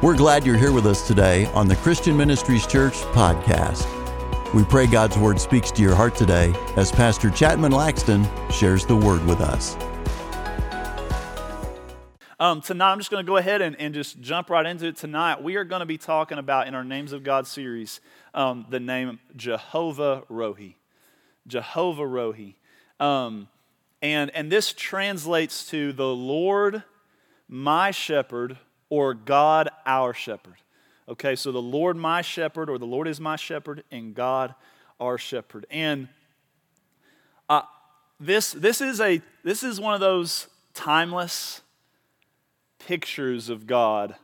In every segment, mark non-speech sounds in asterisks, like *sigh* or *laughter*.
We're glad you're here with us today on the Christian Ministries Church podcast. We pray God's Word speaks to your heart today as Pastor Chatman Laxton shares the Word with us. Um, tonight, I'm just going to go ahead and, and just jump right into it tonight. We are going to be talking about in our Names of God series um, the name Jehovah Rohi. Jehovah Rohi. Um, and, and this translates to the Lord, my shepherd, or God our shepherd. Okay, so the Lord my shepherd, or the Lord is my shepherd, and God our shepherd. And uh, this, this, is a, this is one of those timeless pictures of God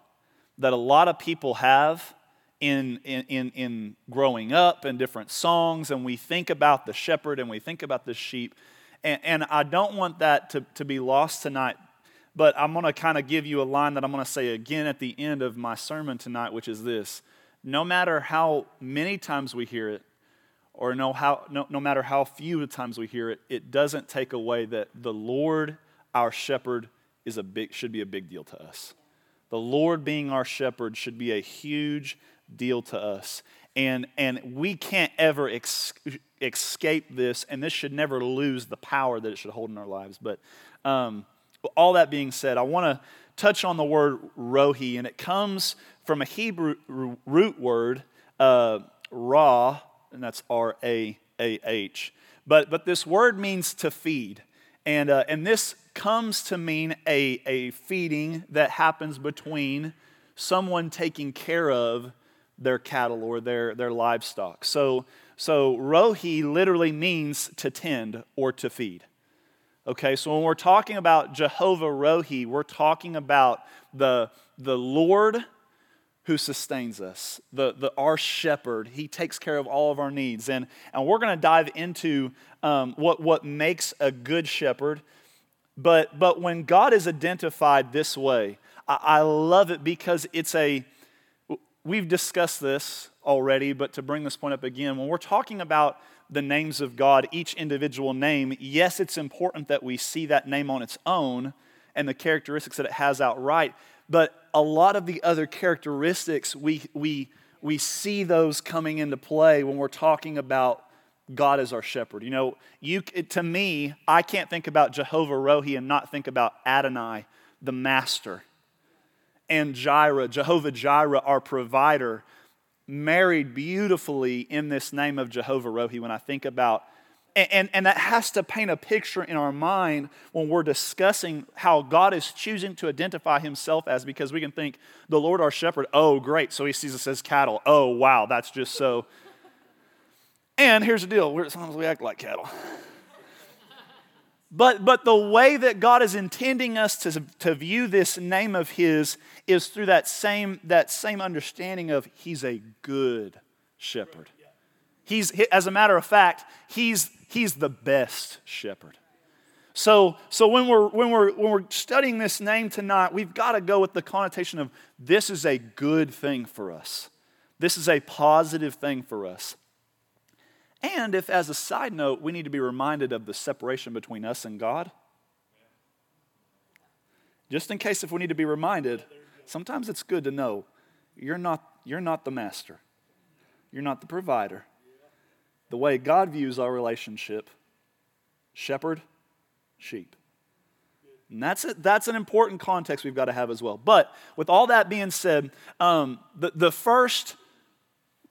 that a lot of people have in, in, in, in growing up and different songs, and we think about the shepherd and we think about the sheep. And, and I don't want that to, to be lost tonight but I'm going to kind of give you a line that I'm going to say again at the end of my sermon tonight, which is this No matter how many times we hear it, or no, how, no, no matter how few times we hear it, it doesn't take away that the Lord, our shepherd, is a big, should be a big deal to us. The Lord being our shepherd should be a huge deal to us. And, and we can't ever ex- escape this, and this should never lose the power that it should hold in our lives. But um, all that being said, I want to touch on the word rohi, and it comes from a Hebrew root word, uh, ra, and that's R A A H. But, but this word means to feed. And, uh, and this comes to mean a, a feeding that happens between someone taking care of their cattle or their, their livestock. So, so rohi literally means to tend or to feed. Okay, so when we're talking about Jehovah Rohi, we're talking about the, the Lord who sustains us, the, the, our shepherd. He takes care of all of our needs. And, and we're going to dive into um, what, what makes a good shepherd. But, but when God is identified this way, I, I love it because it's a, we've discussed this already, but to bring this point up again, when we're talking about the names of God, each individual name, yes, it's important that we see that name on its own and the characteristics that it has outright, but a lot of the other characteristics, we, we, we see those coming into play when we're talking about God as our shepherd. You know, you, to me, I can't think about Jehovah Rohi and not think about Adonai, the master, and Jireh, Jehovah Jireh, our provider married beautifully in this name of Jehovah Rohi when I think about and, and, and, that has to paint a picture in our mind when we're discussing how God is choosing to identify himself as, because we can think, the Lord our shepherd, oh, great. So he sees us as cattle. Oh, wow, that's just so. And here's the deal we're, sometimes we act like cattle. But, but the way that God is intending us to, to view this name of His is through that same, that same understanding of He's a good shepherd. He's, as a matter of fact, He's, he's the best shepherd. So, so when, we're, when, we're, when we're studying this name tonight, we've got to go with the connotation of this is a good thing for us. This is a positive thing for us. And if, as a side note, we need to be reminded of the separation between us and God, just in case if we need to be reminded, sometimes it's good to know you're not, you're not the master, you're not the provider. The way God views our relationship shepherd, sheep. And that's, a, that's an important context we've got to have as well. But with all that being said, um, the, the first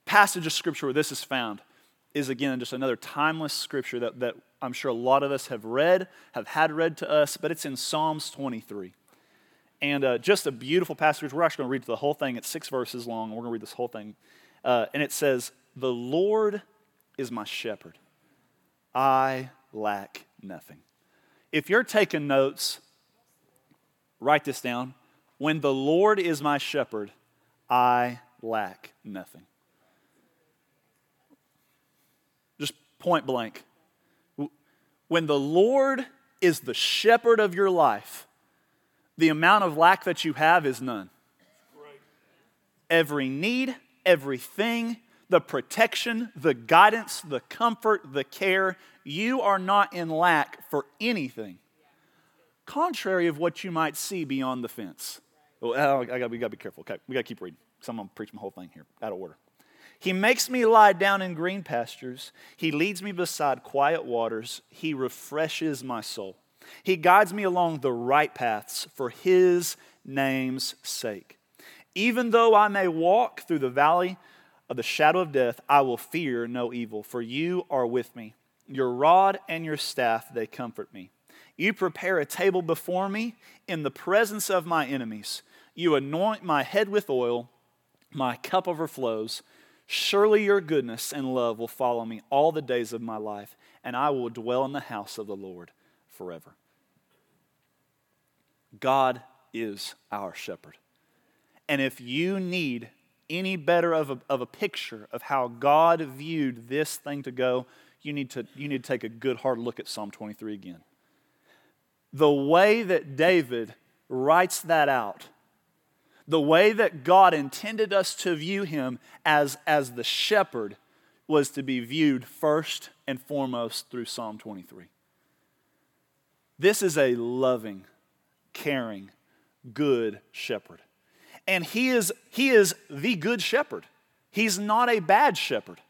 passage of Scripture where this is found is again just another timeless scripture that, that I'm sure a lot of us have read, have had read to us, but it's in Psalms 23. And uh, just a beautiful passage. We're actually going to read the whole thing. It's six verses long. We're going to read this whole thing. Uh, and it says, The Lord is my shepherd. I lack nothing. If you're taking notes, write this down. When the Lord is my shepherd, I lack nothing. Point blank. When the Lord is the shepherd of your life, the amount of lack that you have is none. Every need, everything, the protection, the guidance, the comfort, the care, you are not in lack for anything. Contrary of what you might see beyond the fence. Oh, I gotta, we got to be careful. Okay, we got to keep reading because I'm to preach my whole thing here out of order. He makes me lie down in green pastures. He leads me beside quiet waters. He refreshes my soul. He guides me along the right paths for His name's sake. Even though I may walk through the valley of the shadow of death, I will fear no evil, for you are with me. Your rod and your staff, they comfort me. You prepare a table before me in the presence of my enemies. You anoint my head with oil, my cup overflows. Surely your goodness and love will follow me all the days of my life, and I will dwell in the house of the Lord forever. God is our shepherd. And if you need any better of a, of a picture of how God viewed this thing to go, you need to, you need to take a good hard look at Psalm 23 again. The way that David writes that out, the way that God intended us to view him as, as the shepherd, was to be viewed first and foremost through Psalm 23. This is a loving, caring, good shepherd. And he is, he is the good shepherd. He's not a bad shepherd.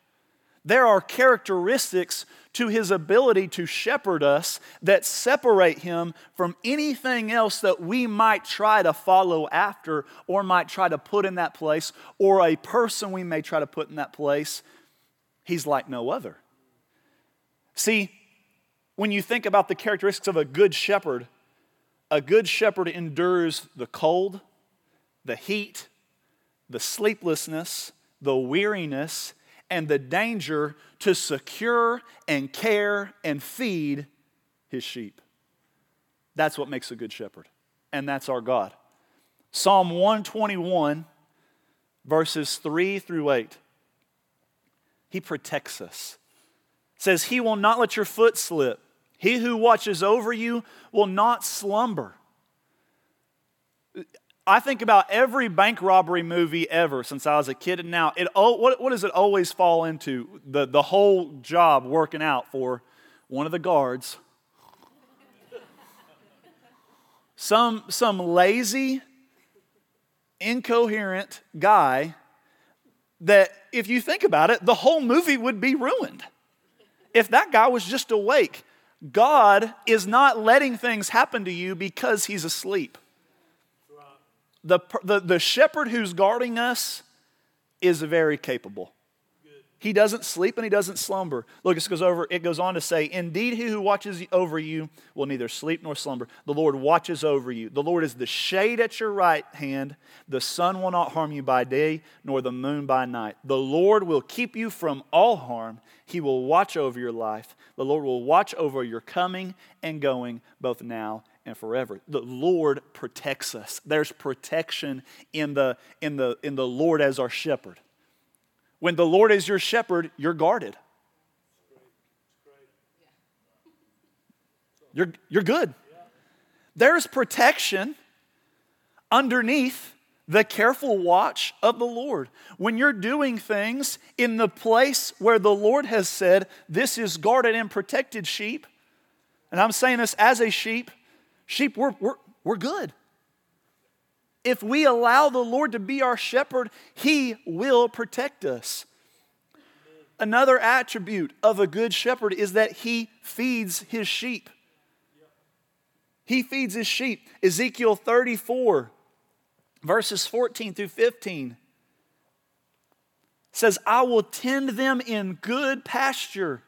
There are characteristics to his ability to shepherd us that separate him from anything else that we might try to follow after or might try to put in that place or a person we may try to put in that place. He's like no other. See, when you think about the characteristics of a good shepherd, a good shepherd endures the cold, the heat, the sleeplessness, the weariness, and the danger to secure and care and feed his sheep. That's what makes a good shepherd, and that's our God. Psalm 121, verses 3 through 8. He protects us. says, He will not let your foot slip. He who watches over you will not slumber. I think about every bank robbery movie ever since I was a kid, and now it what, what does it always fall into? The, the whole job working out for one of the guards. some, some lazy, incoherent guy that, if you think about it, the whole movie would be ruined. If that guy was just awake, God is not letting things happen to you because he's asleep the, the, the shepherd who's guarding us is very capable. He doesn't sleep and he doesn't slumber. Look, it goes over, it goes on to say, Indeed, he who watches over you will neither sleep nor slumber. The Lord watches over you. The Lord is the shade at your right hand. The sun will not harm you by day, nor the moon by night. The Lord will keep you from all harm. He will watch over your life. The Lord will watch over your coming and going, both now and forever. The Lord protects us. There's protection in the, in the, in the Lord as our shepherd. When the Lord is your shepherd, you're guarded. You're, you're good. There's protection underneath the careful watch of the Lord. When you're doing things in the place where the Lord has said, This is guarded and protected sheep, and I'm saying this as a sheep, Sheep, we're, we're, we're good. If we allow the Lord to be our shepherd, He will protect us. Another attribute of a good shepherd is that he feeds his sheep. He feeds his sheep. Ezekiel 34, verses 14 through 15 says, I will tend them in good pasture.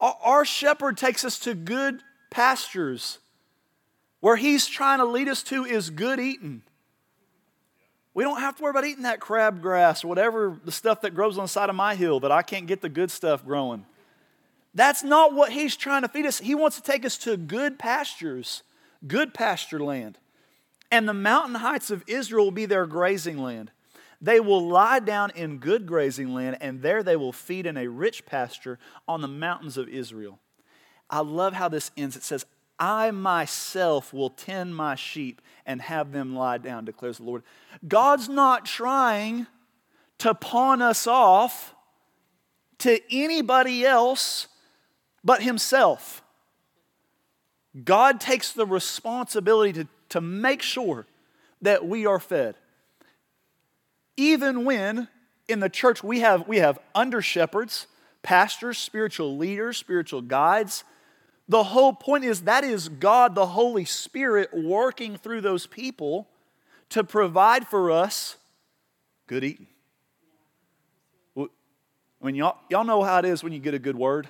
Our shepherd takes us to good pastures. Where he's trying to lead us to is good eating. We don't have to worry about eating that crabgrass or whatever the stuff that grows on the side of my hill that I can't get the good stuff growing. That's not what he's trying to feed us. He wants to take us to good pastures, good pasture land. And the mountain heights of Israel will be their grazing land. They will lie down in good grazing land, and there they will feed in a rich pasture on the mountains of Israel. I love how this ends. It says, I myself will tend my sheep and have them lie down, declares the Lord. God's not trying to pawn us off to anybody else but Himself. God takes the responsibility to to make sure that we are fed. Even when in the church we have, we have under shepherds, pastors, spiritual leaders, spiritual guides. The whole point is that is God, the Holy Spirit, working through those people to provide for us good eating. I mean, y'all, y'all know how it is when you get a good word.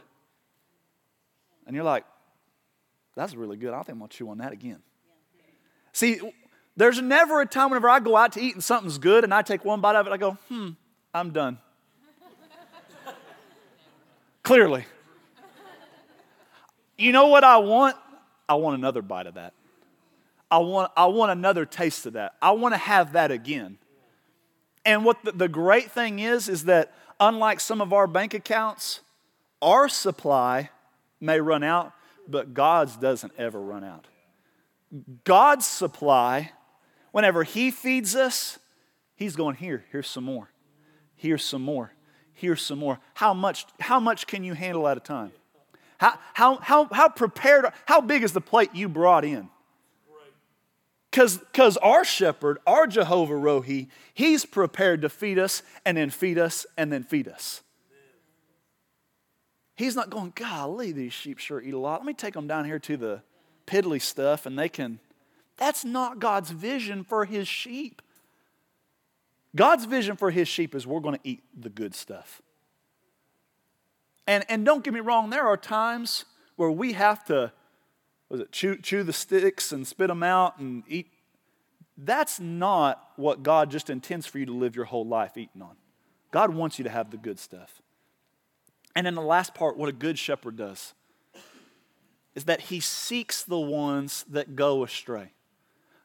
And you're like, that's really good. I think I'm going to chew on that again. See, there's never a time whenever I go out to eat and something's good and I take one bite of it, I go, hmm, I'm done. *laughs* Clearly. You know what I want? I want another bite of that. I want, I want another taste of that. I want to have that again. And what the, the great thing is, is that unlike some of our bank accounts, our supply may run out, but God's doesn't ever run out. God's supply, whenever He feeds us, He's going, Here, here's some more. Here's some more. Here's some more. How much, how much can you handle at a time? How, how, how, how prepared, how big is the plate you brought in? Because our shepherd, our Jehovah Rohi, he's prepared to feed us and then feed us and then feed us. He's not going, golly, these sheep sure eat a lot. Let me take them down here to the piddly stuff and they can. That's not God's vision for his sheep. God's vision for his sheep is we're going to eat the good stuff. And, and don't get me wrong, there are times where we have to was it chew, chew the sticks and spit them out and eat? That's not what God just intends for you to live your whole life eating on. God wants you to have the good stuff. And in the last part, what a good shepherd does is that he seeks the ones that go astray.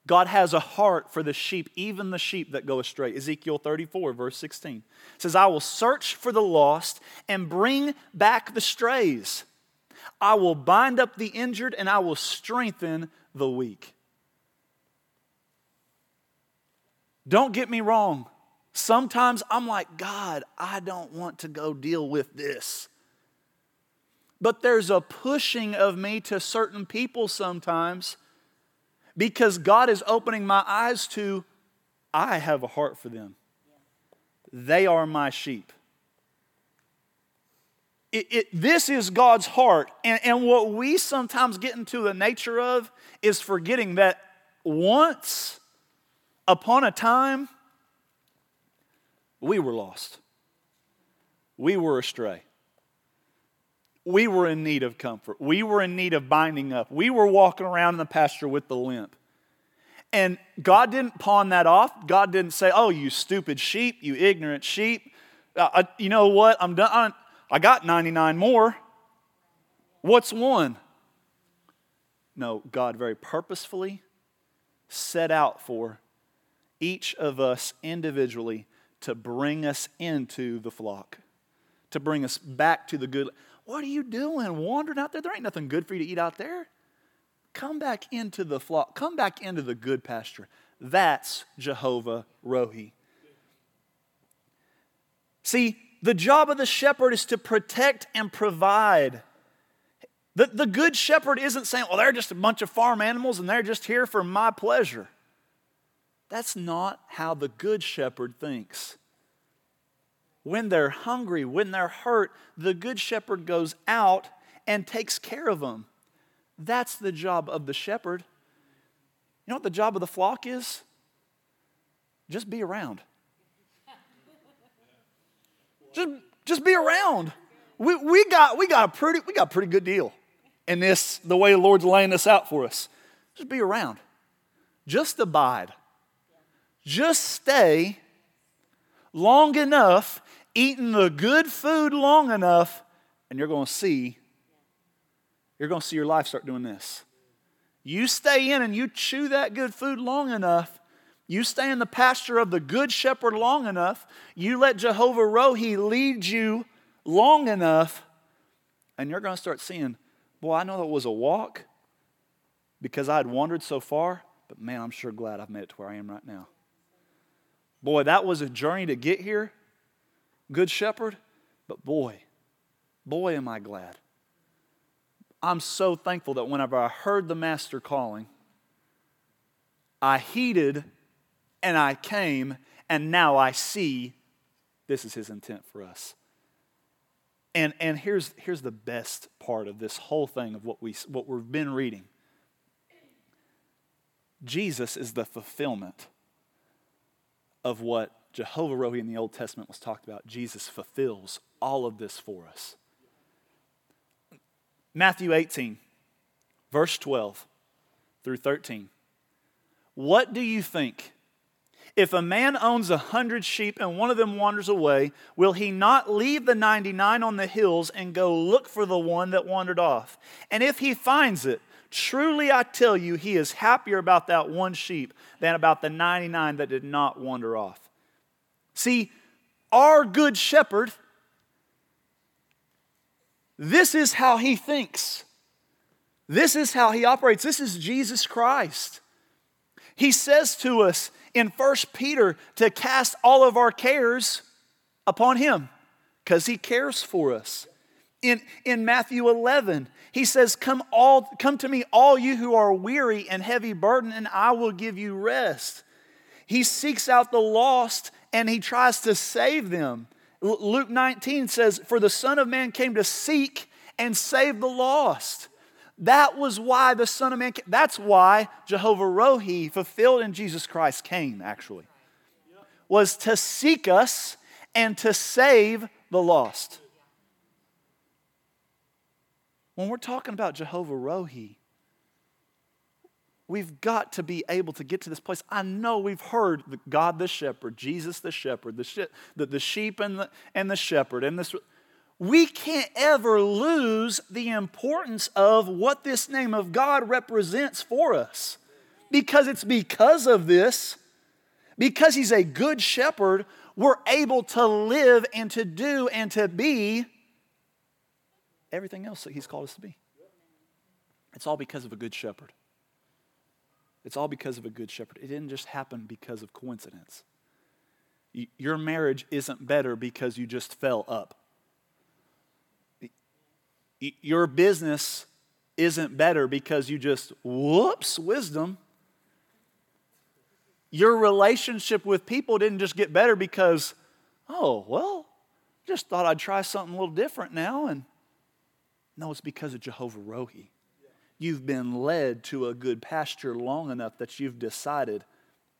God has a heart for the sheep, even the sheep that go astray. Ezekiel 34, verse 16 says, I will search for the lost and bring back the strays. I will bind up the injured and I will strengthen the weak. Don't get me wrong. Sometimes I'm like, God, I don't want to go deal with this. But there's a pushing of me to certain people sometimes because God is opening my eyes to, I have a heart for them. They are my sheep it, it, this is God's heart. And, and what we sometimes get into the nature of is forgetting that once upon a time, we were lost. We were astray. We were in need of comfort. We were in need of binding up. We were walking around in the pasture with the limp. And God didn't pawn that off. God didn't say, Oh, you stupid sheep, you ignorant sheep. Uh, you know what? I'm done. I got 99 more. What's one? No, God very purposefully set out for each of us individually to bring us into the flock, to bring us back to the good. What are you doing? Wandering out there? There ain't nothing good for you to eat out there. Come back into the flock. Come back into the good pasture. That's Jehovah Rohi. See, the job of the shepherd is to protect and provide. The, the good shepherd isn't saying, well, they're just a bunch of farm animals and they're just here for my pleasure. That's not how the good shepherd thinks. When they're hungry, when they're hurt, the good shepherd goes out and takes care of them. That's the job of the shepherd. You know what the job of the flock is? Just be around. Just, just be around. We, we, got, we, got a pretty, we got a pretty good deal in this, the way the Lord's laying this out for us. Just be around. Just abide. Just stay long enough, eating the good food long enough, and you're going to see, you're going to see your life start doing this. You stay in and you chew that good food long enough, you stay in the pasture of the good shepherd long enough, you let Jehovah Rohi lead you long enough, and you're going to start seeing, boy, I know that was a walk because I had wandered so far, but man, I'm sure glad I've made it to where I am right now. Boy, that was a journey to get here, good shepherd, but boy, boy, am I glad. I'm so thankful that whenever I heard the master calling, I heeded and I came, and now I see this is his intent for us. And, and here's, here's the best part of this whole thing of what, we, what we've been reading Jesus is the fulfillment of what Jehovah Rohi in the Old Testament was talked about. Jesus fulfills all of this for us. Matthew 18, verse 12 through 13. What do you think? If a man owns a hundred sheep and one of them wanders away, will he not leave the 99 on the hills and go look for the one that wandered off? And if he finds it, truly I tell you, he is happier about that one sheep than about the 99 that did not wander off. See, our good shepherd, this is how he thinks. This is how he operates. This is Jesus Christ. He says to us in 1 Peter to cast all of our cares upon him because he cares for us. In, in Matthew 11, he says, come, all, come to me, all you who are weary and heavy burden, and I will give you rest. He seeks out the lost and he tries to save them. Luke 19 says, For the Son of Man came to seek and save the lost. That was why the Son of Man came. That's why Jehovah Rohi, fulfilled in Jesus Christ, came, actually, was to seek us and to save the lost. When we're talking about Jehovah Rohi, we've got to be able to get to this place. I know we've heard God the shepherd, Jesus the shepherd, the, she- the, the sheep and the, and the shepherd, and this we can't ever lose the importance of what this name of God represents for us. Because it's because of this, because He's a good shepherd, we're able to live and to do and to be everything else that He's called us to be. It's all because of a good shepherd. It's all because of a good shepherd. It didn't just happen because of coincidence. Your marriage isn't better because you just fell up your business isn't better because you just, whoops, wisdom. Your relationship with people didn't just get better because, oh, well, just thought I'd try something a little different now. And no, it's because of Jehovah Rohi. You've been led to a good pasture long enough that you've decided,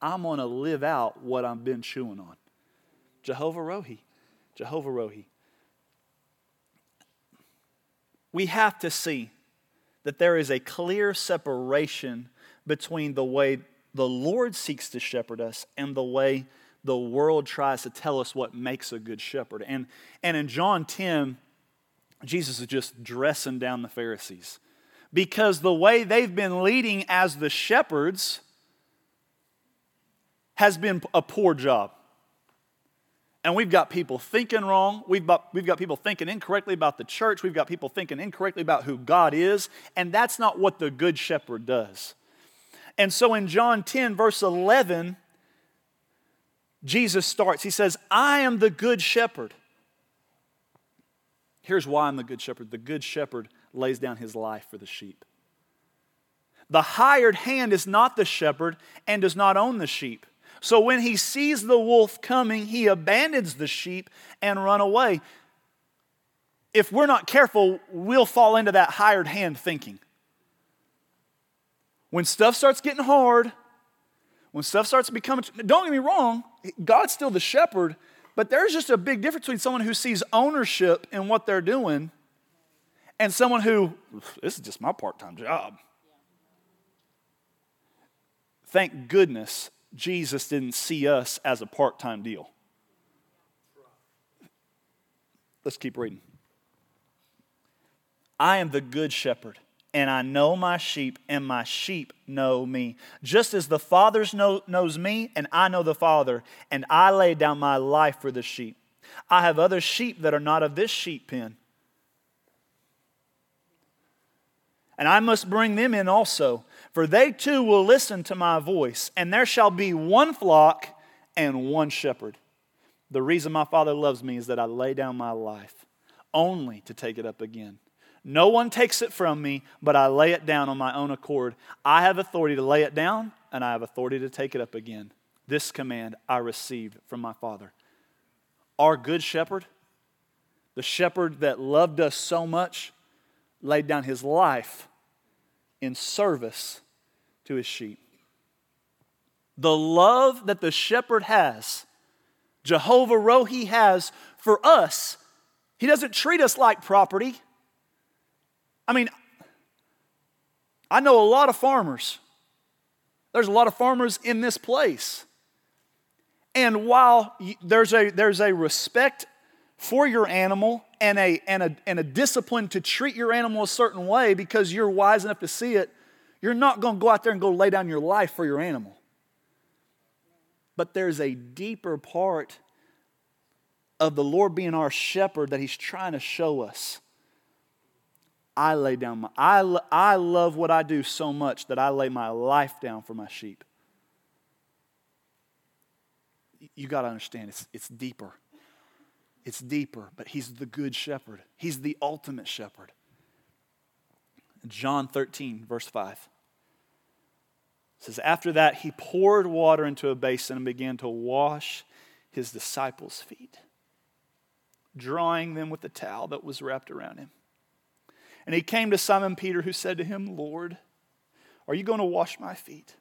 I'm going to live out what I've been chewing on. Jehovah Rohi. Jehovah Rohi we have to see that there is a clear separation between the way the Lord seeks to shepherd us and the way the world tries to tell us what makes a good shepherd. And, and in John 10, Jesus is just dressing down the Pharisees because the way they've been leading as the shepherds has been a poor job. And we've got people thinking wrong. We've got, we've got people thinking incorrectly about the church. We've got people thinking incorrectly about who God is. And that's not what the Good Shepherd does. And so in John 10, verse 11, Jesus starts. He says, I am the Good Shepherd. Here's why I'm the Good Shepherd the Good Shepherd lays down his life for the sheep. The hired hand is not the shepherd and does not own the sheep. So when he sees the wolf coming, he abandons the sheep and run away. If we're not careful, we'll fall into that hired hand thinking. When stuff starts getting hard, when stuff starts becoming, don't get me wrong, God's still the shepherd, but there's just a big difference between someone who sees ownership in what they're doing and someone who, this is just my part time job. Thank goodness Jesus didn't see us as a part time deal. Let's keep reading. I am the good shepherd, and I know my sheep, and my sheep know me. Just as the Father know, knows me, and I know the Father, and I lay down my life for the sheep. I have other sheep that are not of this sheep pen. And I must bring them in also for they too will listen to my voice, and there shall be one flock and one shepherd. The reason my Father loves me is that I lay down my life only to take it up again. No one takes it from me, but I lay it down on my own accord. I have authority to lay it down, and I have authority to take it up again. This command I received from my Father. Our good shepherd, the shepherd that loved us so much, laid down his life in service to his sheep. The love that the shepherd has, Jehovah Rohi has for us, he doesn't treat us like property. I mean, I know a lot of farmers. There's a lot of farmers in this place. And while there's a, there's a respect for your animal and a, and, a, and a discipline to treat your animal a certain way because you're wise enough to see it, you're not going to go out there and go lay down your life for your animal. But there's a deeper part of the Lord being our shepherd that He's trying to show us. I lay down my, I, I love what I do so much that I lay my life down for my sheep. You got to understand, it's, it's deeper. It's deeper, but He's the good shepherd, He's the ultimate shepherd. John 13, verse 5 says, After that, he poured water into a basin and began to wash his disciples' feet, drying them with the towel that was wrapped around him. And he came to Simon Peter, who said to him, Lord, are you going to wash my feet?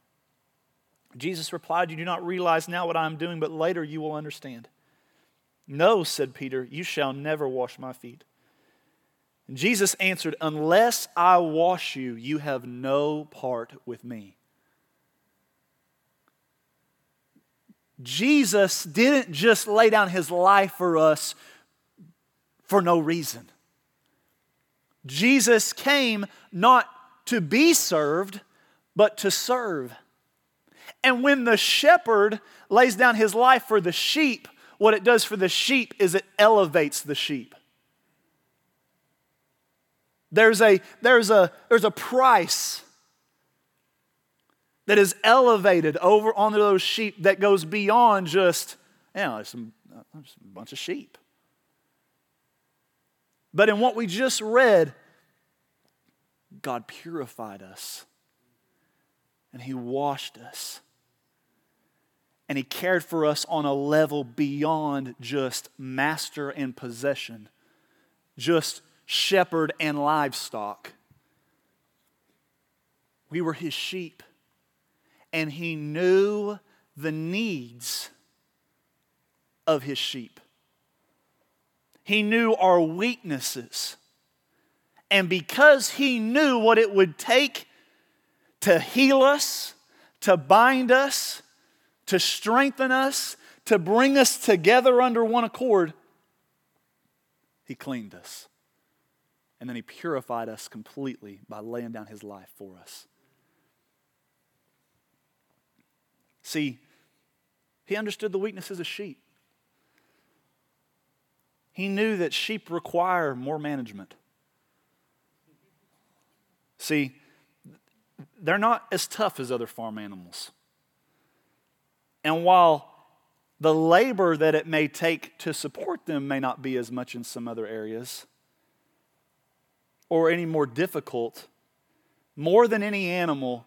Jesus replied, You do not realize now what I am doing, but later you will understand. No, said Peter, you shall never wash my feet. And Jesus answered, Unless I wash you, you have no part with me. Jesus didn't just lay down his life for us for no reason. Jesus came not to be served, but to serve. And when the shepherd lays down his life for the sheep, what it does for the sheep is it elevates the sheep. There's a, there's a, there's a price that is elevated over onto those sheep that goes beyond just, you know, a, a bunch of sheep. But in what we just read, God purified us and He washed us. And He cared for us on a level beyond just master and possession, just shepherd and livestock. We were His sheep, and He knew the needs of His sheep. He knew our weaknesses. And because he knew what it would take to heal us, to bind us, to strengthen us, to bring us together under one accord, he cleaned us. And then he purified us completely by laying down his life for us. See, he understood the weaknesses of sheep. He knew that sheep require more management. See, they're not as tough as other farm animals. And while the labor that it may take to support them may not be as much in some other areas or any more difficult, more than any animal,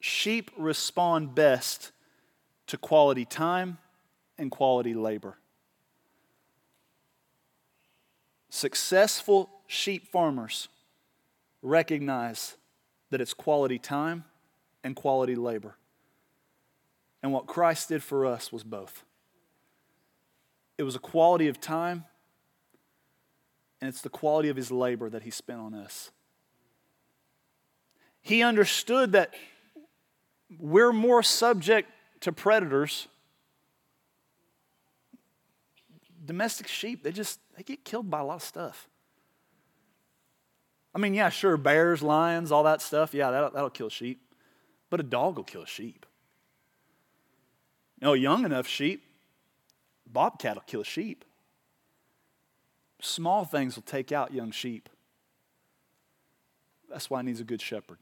sheep respond best to quality time and quality labor. Successful sheep farmers recognize that it's quality time and quality labor. And what Christ did for us was both. It was a quality of time, and it's the quality of his labor that he spent on us. He understood that we're more subject to predators domestic sheep, they just they get killed by a lot of stuff. I mean, yeah, sure, bears, lions, all that stuff, yeah, that'll, that'll kill sheep. But a dog will kill a sheep. Know, young enough sheep, bobcat will kill a sheep. Small things will take out young sheep. That's why he needs a good shepherd.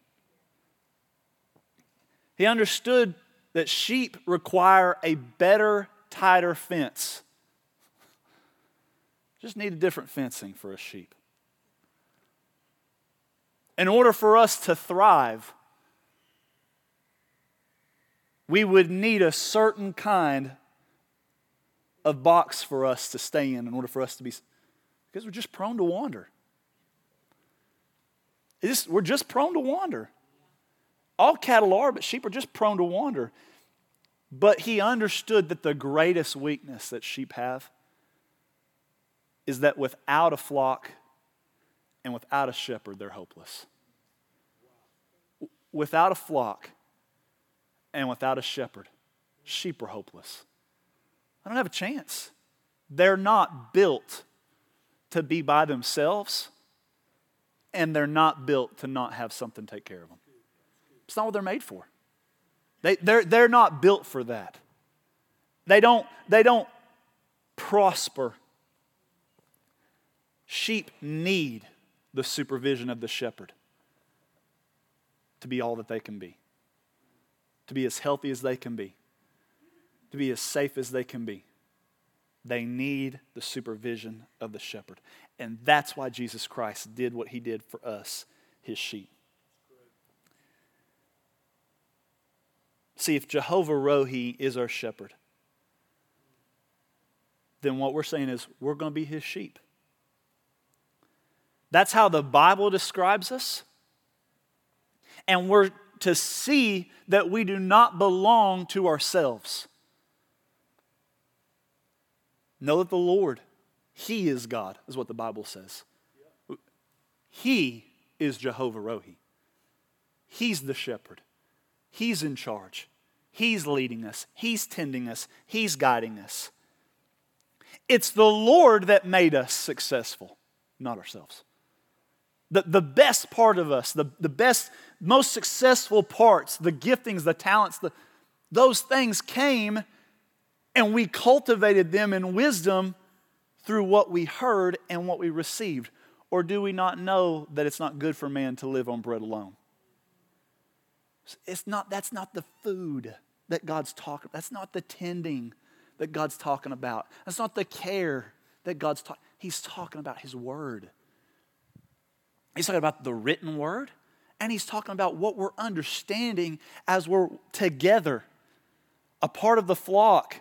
He understood that sheep require a better, tighter fence just need a different fencing for a sheep. In order for us to thrive, we would need a certain kind of box for us to stay in in order for us to be, because we're just prone to wander. It's, we're just prone to wander. All cattle are, but sheep are just prone to wander. But he understood that the greatest weakness that sheep have is that without a flock and without a shepherd, they're hopeless. Without a flock and without a shepherd, sheep are hopeless. I don't have a chance. They're not built to be by themselves, and they're not built to not have something take care of them. It's not what they're made for. They, they're, they're not built for that. They don't, they don't prosper. Sheep need the supervision of the shepherd to be all that they can be, to be as healthy as they can be, to be as safe as they can be. They need the supervision of the shepherd. And that's why Jesus Christ did what he did for us, his sheep. See, if Jehovah Rohi is our shepherd, then what we're saying is we're going to be his sheep. That's how the Bible describes us. And we're to see that we do not belong to ourselves. Know that the Lord, He is God, is what the Bible says. He is Jehovah Rohi. He's the shepherd. He's in charge. He's leading us. He's tending us. He's guiding us. It's the Lord that made us successful, not ourselves. The, the best part of us, the, the best, most successful parts, the giftings, the talents, the, those things came and we cultivated them in wisdom through what we heard and what we received. Or do we not know that it's not good for man to live on bread alone? It's not, that's not the food that God's talking That's not the tending that God's talking about. That's not the care that God's talking. He's talking about His Word. He's talking about the written word, and he's talking about what we're understanding as we're together, a part of the flock.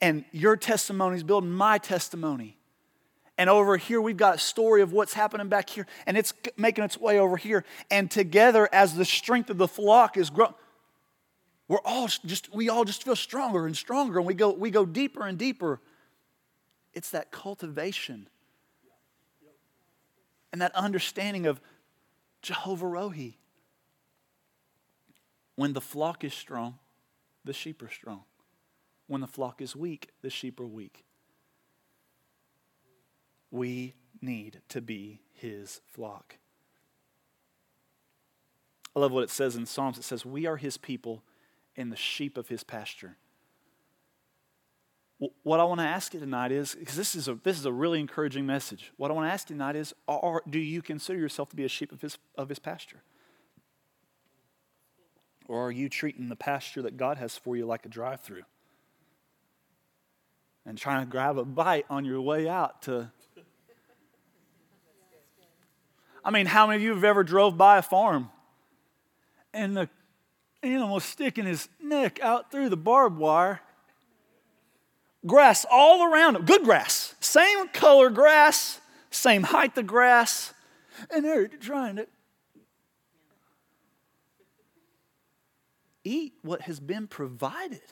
And your testimony is building my testimony. And over here, we've got a story of what's happening back here, and it's making its way over here. And together, as the strength of the flock is growing, we're all just, we all just feel stronger and stronger, and we go, we go deeper and deeper. It's that cultivation and that understanding of Jehovah Rohi. When the flock is strong, the sheep are strong. When the flock is weak, the sheep are weak. We need to be his flock. I love what it says in Psalms. It says, We are his people and the sheep of his pasture what I want to ask you tonight is because this is a this is a really encouraging message. What I want to ask you tonight is are, do you consider yourself to be a sheep of his of his pasture? Or are you treating the pasture that God has for you like a drive-through? And trying to grab a bite on your way out to I mean, how many of you have ever drove by a farm and the animal sticking his neck out through the barbed wire grass all around. Good grass. Same color grass, same height of grass. And they're trying to eat what has been provided.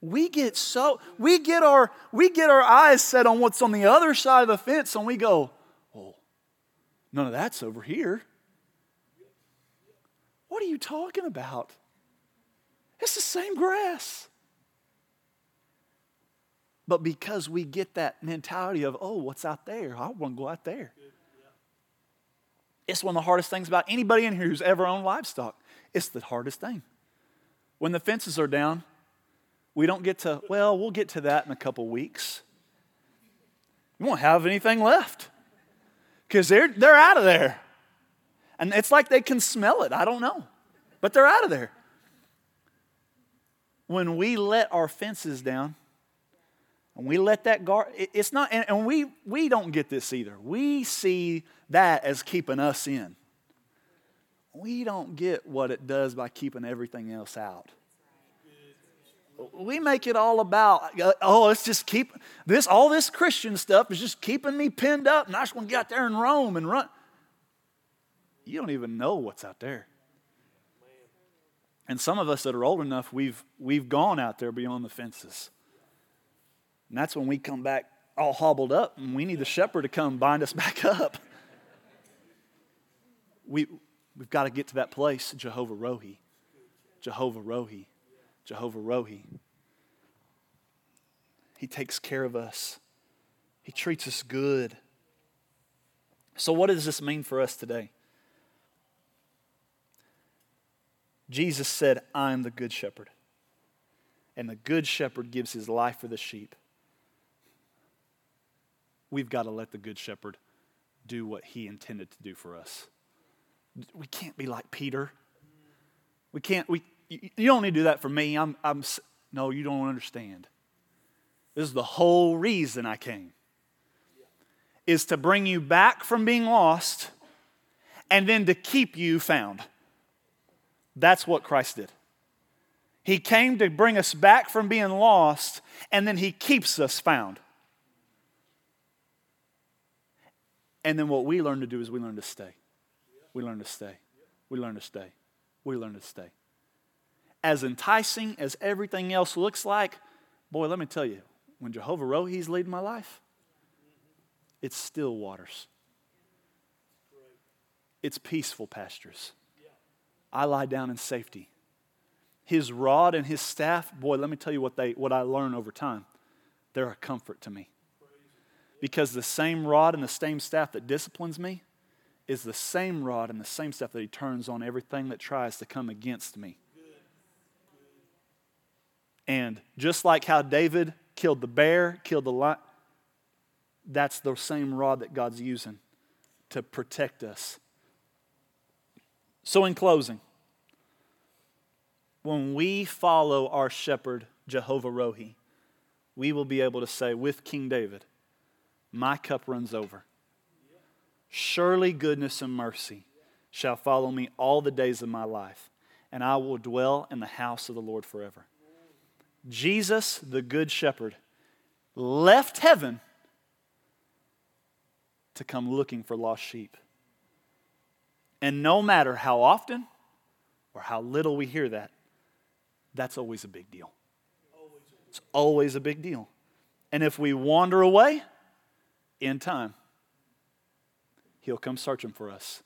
We get so we get our we get our eyes set on what's on the other side of the fence and we go, "Oh, none of that's over here." What are you talking about? It's the same grass. But because we get that mentality of, oh, what's out there? I want to go out there. It's one of the hardest things about anybody in here who's ever owned livestock. It's the hardest thing. When the fences are down, we don't get to, well, we'll get to that in a couple weeks. We won't have anything left because they're, they're out of there. And it's like they can smell it. I don't know. But they're out of there. When we let our fences down, and we let that guard, it's not, and we, we don't get this either. We see that as keeping us in. we don't get what it does by keeping everything else out. We make it all about, uh, oh, let's just keep this, all this Christian stuff is just keeping me pinned up, and I just want to get out there and roam and run. You don't even know what's out there. And some of us that are old enough, we've, we've gone out there beyond the fences. And that's when we come back all hobbled up, and we need the shepherd to come bind us *laughs* back up. We, we've got to get to that place, Jehovah Rohi. Jehovah Rohi. Jehovah Rohi. He takes care of us, He treats us good. So, what does this mean for us today? Jesus said, I am the good shepherd. And the good shepherd gives his life for the sheep we've got to let the Good Shepherd do what he intended to do for us. We can't be like Peter. We can't, we, you, don't need to do that for me. I'm, I'm, no, you don't understand. This is the whole reason I came, is to bring you back from being lost and then to keep you found. That's what Christ did. He came to bring us back from being lost, and then He keeps us found. And then what we learn to do is we learn to stay. We learn to stay. We learn to stay. We learn to stay. As enticing as everything else looks like, boy, let me tell you, when Jehovah Rohi is leading my life, it's still waters. It's peaceful pastures. I lie down in safety. His rod and his staff, boy, let me tell you what, they, what I learn over time. They're a comfort to me because the same rod and the same staff that disciplines me is the same rod and the same staff that he turns on everything that tries to come against me. And just like how David killed the bear, killed the lion, that's the same rod that God's using to protect us. So, in closing, when we follow our shepherd, Jehovah Rohi, we will be able to say with King David, my cup runs over. Surely goodness and mercy shall follow me all the days of my life, and I will dwell in the house of the Lord forever. Jesus, the Good Shepherd, left heaven to come looking for lost sheep. And no matter how often or how little we hear that, that's always a big deal. It's always a big deal. And if we wander away, in time, He'll come searching for us.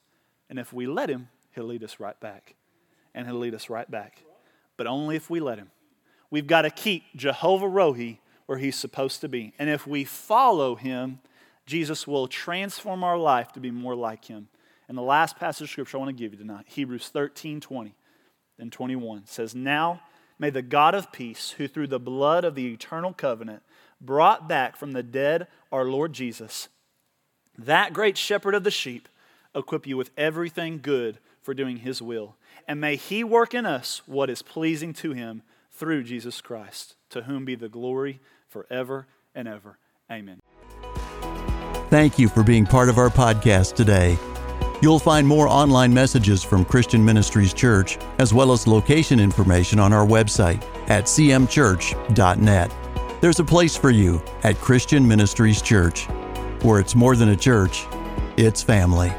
And if we let Him, He'll lead us right back. And He'll lead us right back. But only if we let Him. We've got to keep Jehovah Rohi where He's supposed to be. And if we follow Him, Jesus will transform our life to be more like Him. And the last passage of Scripture I want to give you tonight, Hebrews 13 20 and 21, says, Now may the God of peace, who through the blood of the eternal covenant brought back from the dead our Lord Jesus, that great shepherd of the sheep, equip you with everything good for doing his will. And may he work in us what is pleasing to him through Jesus Christ, to whom be the glory forever and ever. Amen. Thank you for being part of our podcast today. You'll find more online messages from Christian Ministries Church, as well as location information on our website at cmchurch.net. There's a place for you at Christian Ministries Church, where it's more than a church, it's family.